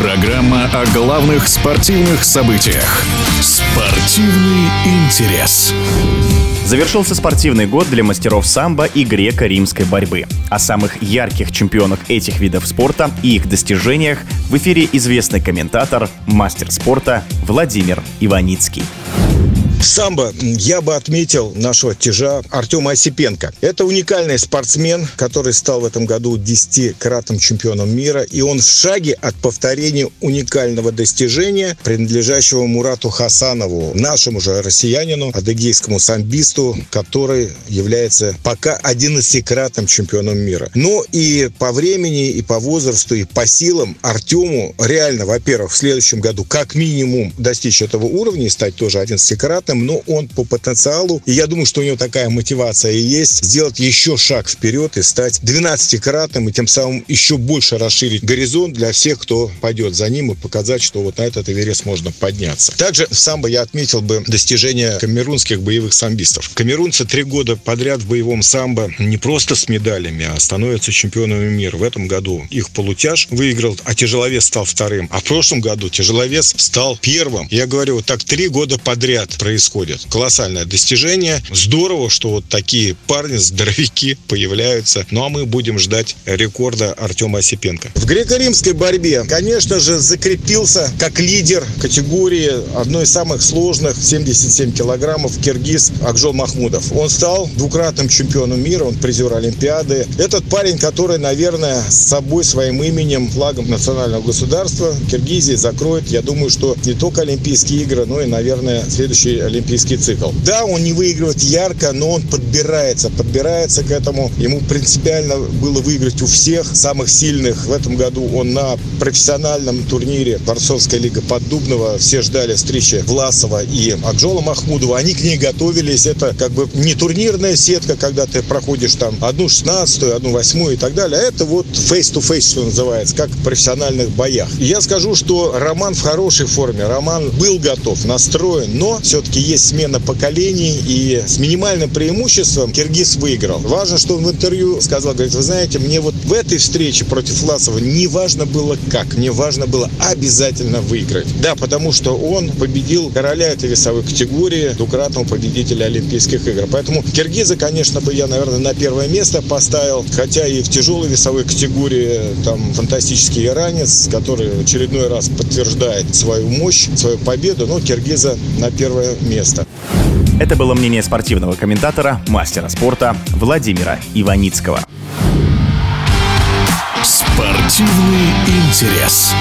Программа о главных спортивных событиях. Спортивный интерес. Завершился спортивный год для мастеров самбо и греко-римской борьбы. О самых ярких чемпионах этих видов спорта и их достижениях в эфире известный комментатор, мастер спорта Владимир Иваницкий самбо я бы отметил нашего тяжа Артема Осипенко. Это уникальный спортсмен, который стал в этом году 10-кратным чемпионом мира, и он в шаге от повторения уникального достижения, принадлежащего Мурату Хасанову, нашему же россиянину, адыгейскому самбисту, который является пока одиннадцатикратным чемпионом мира. Но и по времени, и по возрасту, и по силам Артему реально, во-первых, в следующем году как минимум достичь этого уровня и стать тоже одиннадцатикратным экспертом, но он по потенциалу, и я думаю, что у него такая мотивация и есть, сделать еще шаг вперед и стать 12-кратным, и тем самым еще больше расширить горизонт для всех, кто пойдет за ним, и показать, что вот на этот Эверест можно подняться. Также в самбо я отметил бы достижения камерунских боевых самбистов. Камерунцы три года подряд в боевом самбо не просто с медалями, а становятся чемпионами мира. В этом году их полутяж выиграл, а тяжеловес стал вторым. А в прошлом году тяжеловес стал первым. Я говорю, вот так три года подряд произошло происходит. Колоссальное достижение. Здорово, что вот такие парни, здоровяки появляются. Ну а мы будем ждать рекорда Артема Осипенко. В греко-римской борьбе, конечно же, закрепился как лидер категории одной из самых сложных, 77 килограммов, киргиз Акжол Махмудов. Он стал двукратным чемпионом мира, он призер Олимпиады. Этот парень, который, наверное, с собой, своим именем, флагом национального государства Киргизии закроет, я думаю, что не только Олимпийские игры, но и, наверное, следующий олимпийский цикл. Да, он не выигрывает ярко, но он подбирается, подбирается к этому. Ему принципиально было выиграть у всех самых сильных. В этом году он на профессиональном турнире Борцовская лига Поддубного. Все ждали встречи Власова и Акжола Махмудова. Они к ней готовились. Это как бы не турнирная сетка, когда ты проходишь там одну шестнадцатую, одну восьмую и так далее. А это вот face-to-face, что называется, как в профессиональных боях. Я скажу, что Роман в хорошей форме. Роман был готов, настроен, но все-таки все-таки есть смена поколений, и с минимальным преимуществом Киргиз выиграл. Важно, что он в интервью сказал, говорит, вы знаете, мне вот в этой встрече против Власова не важно было как, мне важно было обязательно выиграть. Да, потому что он победил короля этой весовой категории, двукратного победителя Олимпийских игр. Поэтому Киргиза, конечно, бы я, наверное, на первое место поставил, хотя и в тяжелой весовой категории там фантастический иранец, который очередной раз подтверждает свою мощь, свою победу, но Киргиза на первое место. Это было мнение спортивного комментатора, мастера спорта Владимира Иваницкого. Спортивный интерес.